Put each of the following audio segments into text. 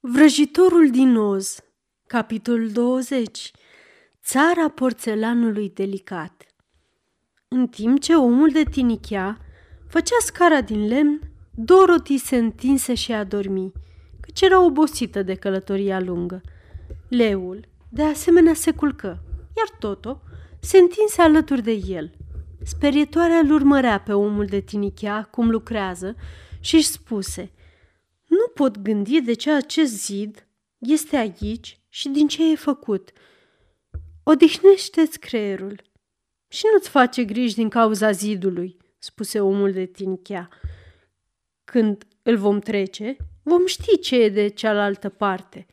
Vrăjitorul din Oz Capitolul 20 Țara porțelanului delicat În timp ce omul de tinichea făcea scara din lemn, Dorothy se întinse și a dormi, căci era obosită de călătoria lungă. Leul, de asemenea, se culcă, iar Toto se întinse alături de el. Sperietoarea îl urmărea pe omul de tinichea cum lucrează și își spuse – nu pot gândi de ce acest zid este aici și din ce e făcut. Odihnește-ți creierul și nu-ți face griji din cauza zidului, spuse omul de tinchea. Când îl vom trece, vom ști ce e de cealaltă parte.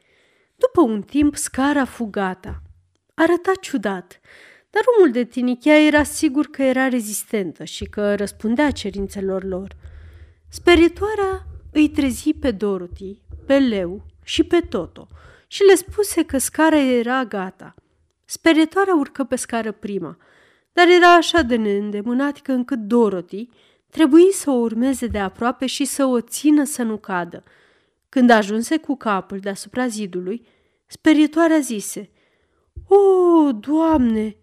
După un timp, scara fu gata. Arăta ciudat, dar omul de tinichea era sigur că era rezistentă și că răspundea cerințelor lor. Speritoarea îi trezi pe Dorothy, pe Leu și pe Toto și le spuse că scara era gata. Sperietoarea urcă pe scară prima, dar era așa de neîndemânatică încât Dorothy trebuie să o urmeze de aproape și să o țină să nu cadă. Când ajunse cu capul deasupra zidului, sperietoarea zise, O, Doamne,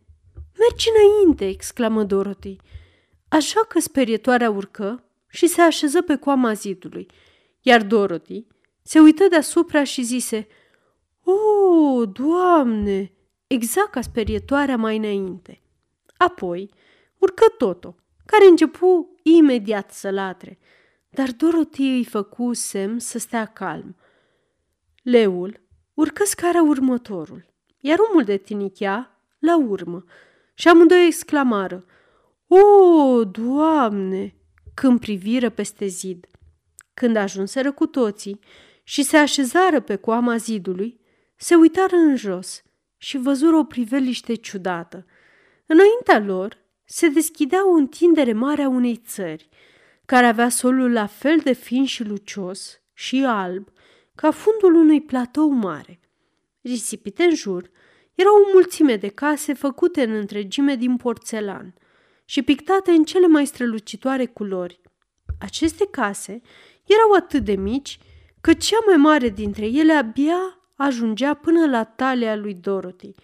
mergi înainte!" exclamă Dorothy. Așa că sperietoarea urcă și se așeză pe coama zidului, iar Dorothy se uită deasupra și zise, O, Doamne! exact ca sperietoarea mai înainte. Apoi urcă Toto, care începu imediat să latre, dar Dorothy îi făcu semn să stea calm. Leul urcă scara următorul, iar omul de tinichea la urmă și amândoi exclamară, O, Doamne! Când priviră peste zid. Când ajunseră cu toții și se așezară pe coama zidului, se uitară în jos și văzură o priveliște ciudată. Înaintea lor se deschidea o întindere mare a unei țări, care avea solul la fel de fin și lucios și alb ca fundul unui platou mare. Risipite în jur, era o mulțime de case făcute în întregime din porțelan și pictate în cele mai strălucitoare culori. Aceste case erau atât de mici că cea mai mare dintre ele abia ajungea până la talia lui Dorothy.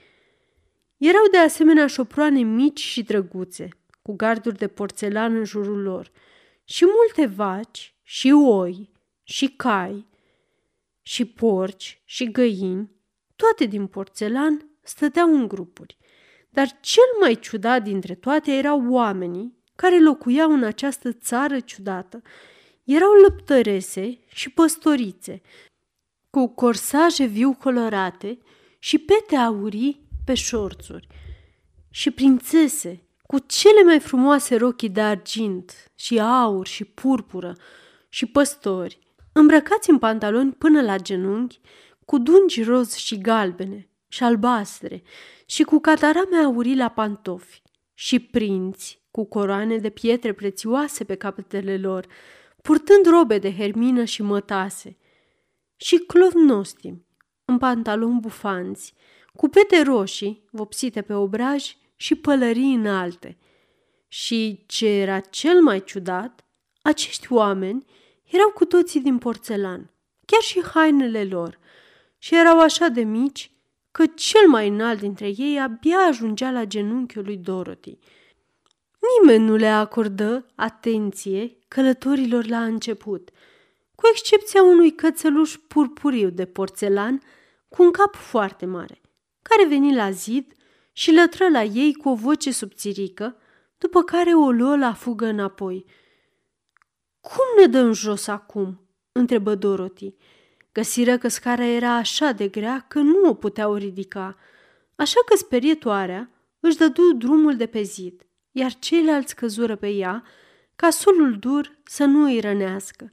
Erau de asemenea șoproane mici și drăguțe, cu garduri de porțelan în jurul lor, și multe vaci, și oi, și cai, și porci, și găini, toate din porțelan, stăteau în grupuri. Dar cel mai ciudat dintre toate erau oamenii care locuiau în această țară ciudată. Erau lăptărese și păstorițe, cu corsaje viu colorate și pete aurii pe șorțuri, și prințese cu cele mai frumoase rochii de argint și aur și purpură, și păstori, îmbrăcați în pantaloni până la genunchi, cu dungi roz și galbene și albastre și cu catarame aurii la pantofi, și prinți cu coroane de pietre prețioase pe capetele lor, purtând robe de hermină și mătase, și clovnostimi, în pantaloni bufanți, cu pete roșii vopsite pe obraj și pălării înalte. Și ce era cel mai ciudat, acești oameni erau cu toții din porțelan, chiar și hainele lor, și erau așa de mici că cel mai înalt dintre ei abia ajungea la genunchiul lui Dorothy – Nimeni nu le acordă atenție călătorilor la început, cu excepția unui cățeluș purpuriu de porțelan cu un cap foarte mare, care veni la zid și lătră la ei cu o voce subțirică, după care o luă la fugă înapoi. Cum ne dăm jos acum?" întrebă Dorothy. Găsiră că scara era așa de grea că nu o puteau ridica, așa că sperietoarea își dădu drumul de pe zid iar ceilalți căzură pe ea, ca solul dur să nu îi rănească.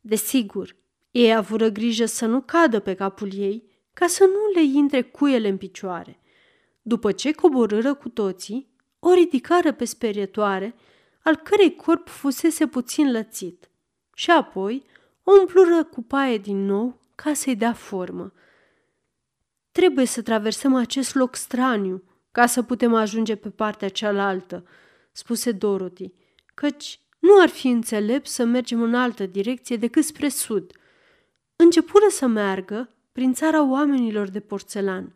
Desigur, ei avură grijă să nu cadă pe capul ei, ca să nu le intre cuiele în picioare. După ce coborâră cu toții, o ridicară pe sperietoare, al cărei corp fusese puțin lățit, și apoi o umplură cu paie din nou ca să-i dea formă. Trebuie să traversăm acest loc straniu, ca să putem ajunge pe partea cealaltă, spuse Dorothy, căci nu ar fi înțelept să mergem în altă direcție decât spre sud. începură să meargă prin țara oamenilor de porțelan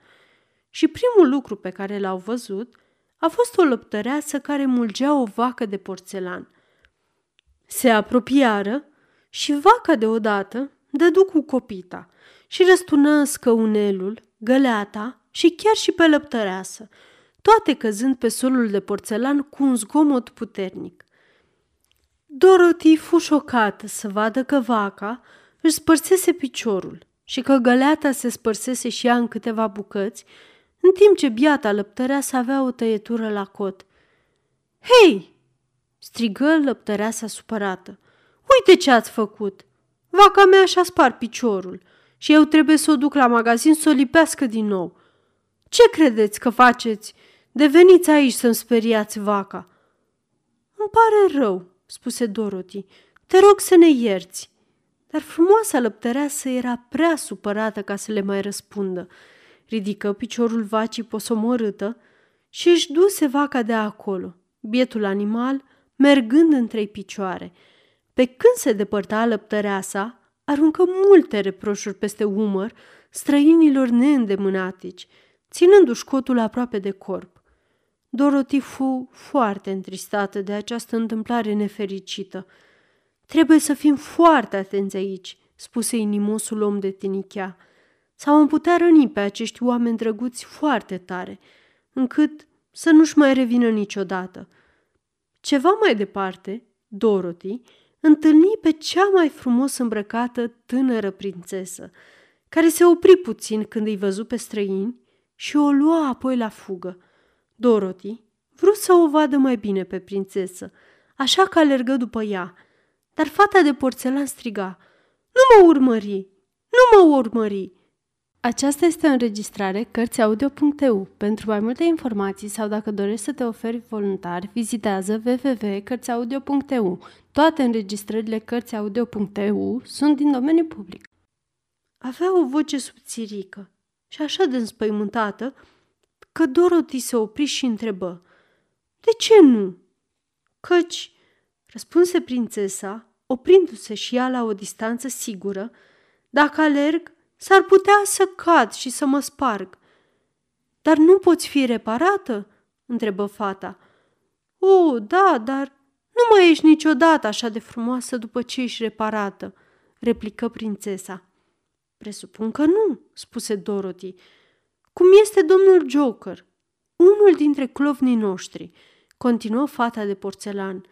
și primul lucru pe care l-au văzut a fost o lăptăreasă care mulgea o vacă de porțelan. Se apropiară și vaca deodată dădu cu copita și răstună scăunelul, găleata și chiar și pe lăptăreasă, toate căzând pe solul de porțelan cu un zgomot puternic. Dorothy fu șocată să vadă că vaca își spărsese piciorul și că găleata se spărsese și ea în câteva bucăți, în timp ce biata lăptăreasă avea o tăietură la cot. Hei!" strigă lăptăreasa supărată. Uite ce ați făcut! Vaca mea și-a spart piciorul și eu trebuie să o duc la magazin să o lipească din nou. Ce credeți că faceți? Deveniți aici să-mi speriați vaca. Îmi pare rău, spuse Dorothy. Te rog să ne ierți. Dar frumoasa lăptăreasă era prea supărată ca să le mai răspundă. Ridică piciorul vacii posomorâtă și își duse vaca de acolo, bietul animal, mergând în trei picioare. Pe când se depărta lăptăreasa, aruncă multe reproșuri peste umăr străinilor neîndemânatici, ținându-și cotul aproape de corp. Dorothy fu foarte întristată de această întâmplare nefericită. Trebuie să fim foarte atenți aici, spuse inimosul om de tinichea. Sau am putea răni pe acești oameni drăguți foarte tare, încât să nu-și mai revină niciodată. Ceva mai departe, Dorothy întâlni pe cea mai frumos îmbrăcată tânără prințesă, care se opri puțin când îi văzu pe străini și o lua apoi la fugă. Dorothy vrut să o vadă mai bine pe prințesă, așa că alergă după ea, dar fata de porțelan striga, Nu mă urmări! Nu mă urmări! Aceasta este o înregistrare Cărțiaudio.eu. Pentru mai multe informații sau dacă dorești să te oferi voluntar, vizitează www.cărțiaudio.eu. Toate înregistrările Cărțiaudio.eu sunt din domeniu public. Avea o voce subțirică și așa de înspăimântată că Dorothy se opri și întrebă De ce nu? Căci, răspunse prințesa, oprindu-se și ea la o distanță sigură, dacă alerg, S-ar putea să cad și să mă sparg. Dar nu poți fi reparată? întrebă fata. O, da, dar nu mai ești niciodată așa de frumoasă după ce ești reparată, replică prințesa. Presupun că nu, spuse Dorothy. Cum este domnul Joker, unul dintre clovnii noștri, continuă fata de porțelan,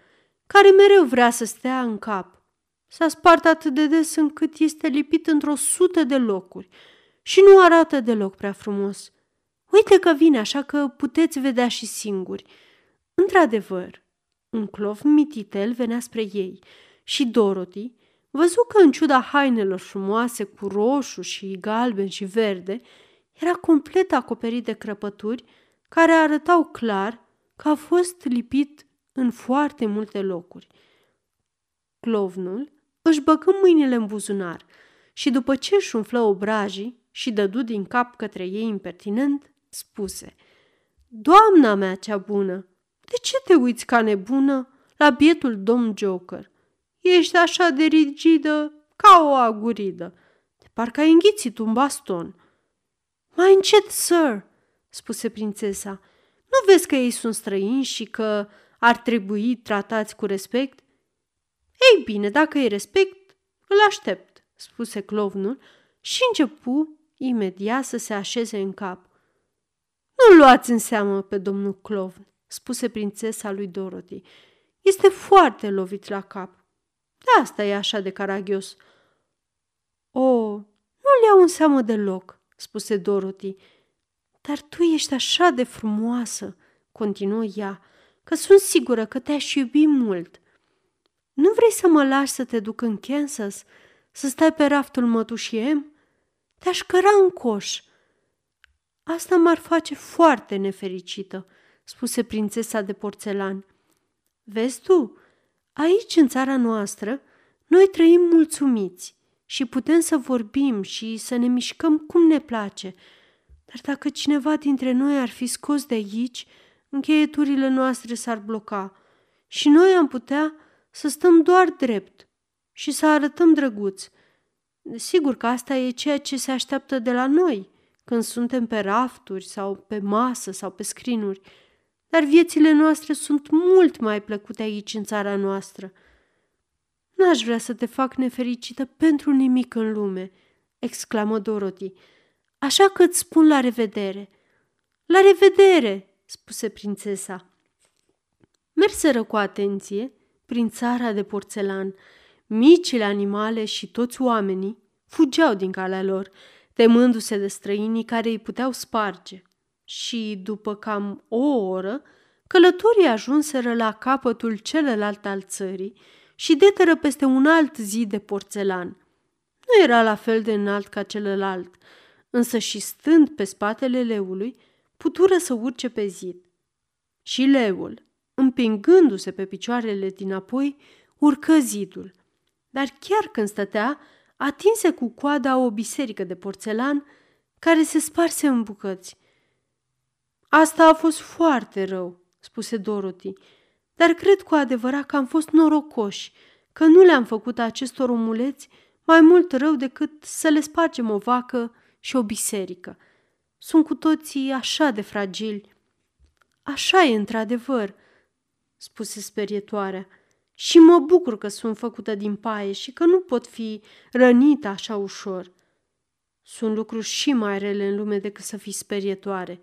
care mereu vrea să stea în cap. S-a spart atât de des încât este lipit într-o sută de locuri și nu arată deloc prea frumos. Uite că vine, așa că puteți vedea și singuri. Într-adevăr, un clov mititel venea spre ei și Dorothy văzu că în ciuda hainelor frumoase cu roșu și galben și verde, era complet acoperit de crăpături care arătau clar că a fost lipit în foarte multe locuri. Clovnul își băgă mâinile în buzunar și după ce își umflă obrajii și dădu din cap către ei impertinent, spuse Doamna mea cea bună, de ce te uiți ca nebună la bietul domn Joker? Ești așa de rigidă ca o aguridă, de parcă ai înghițit un baston. Mai încet, sir, spuse prințesa. Nu vezi că ei sunt străini și că ar trebui tratați cu respect? Ei bine, dacă îi respect, îl aștept, spuse clovnul și începu imediat să se așeze în cap. Nu luați în seamă pe domnul clovn, spuse prințesa lui Dorothy. Este foarte lovit la cap. De asta e așa de caragios. O, nu-l iau în seamă deloc, spuse Dorothy. Dar tu ești așa de frumoasă, continuă ea, că sunt sigură că te-aș iubi mult. Nu vrei să mă lași să te duc în Kansas, să stai pe raftul mătușii Te-aș căra în coș. Asta m-ar face foarte nefericită, spuse prințesa de porțelan. Vezi tu, aici în țara noastră, noi trăim mulțumiți și putem să vorbim și să ne mișcăm cum ne place. Dar dacă cineva dintre noi ar fi scos de aici, încheieturile noastre s-ar bloca și noi am putea să stăm doar drept și să arătăm drăguți. Sigur că asta e ceea ce se așteaptă de la noi când suntem pe rafturi sau pe masă sau pe scrinuri, dar viețile noastre sunt mult mai plăcute aici în țara noastră. N-aș vrea să te fac nefericită pentru nimic în lume, exclamă Dorothy, așa că îți spun la revedere. La revedere, spuse prințesa. Merseră cu atenție prin țara de porțelan. Micile animale și toți oamenii fugeau din calea lor, temându-se de străinii care îi puteau sparge. Și, după cam o oră, călătorii ajunseră la capătul celălalt al țării și deteră peste un alt zid de porțelan. Nu era la fel de înalt ca celălalt, însă și stând pe spatele leului, putură să urce pe zid. Și leul, împingându-se pe picioarele dinapoi, urcă zidul. Dar chiar când stătea, atinse cu coada o biserică de porțelan care se sparse în bucăți. Asta a fost foarte rău, spuse Dorothy, dar cred cu adevărat că am fost norocoși, că nu le-am făcut acestor omuleți mai mult rău decât să le spargem o vacă și o biserică. Sunt cu toții așa de fragili. Așa e într-adevăr, spuse sperietoarea. Și mă bucur că sunt făcută din paie și că nu pot fi rănită așa ușor. Sunt lucruri și mai rele în lume decât să fii sperietoare,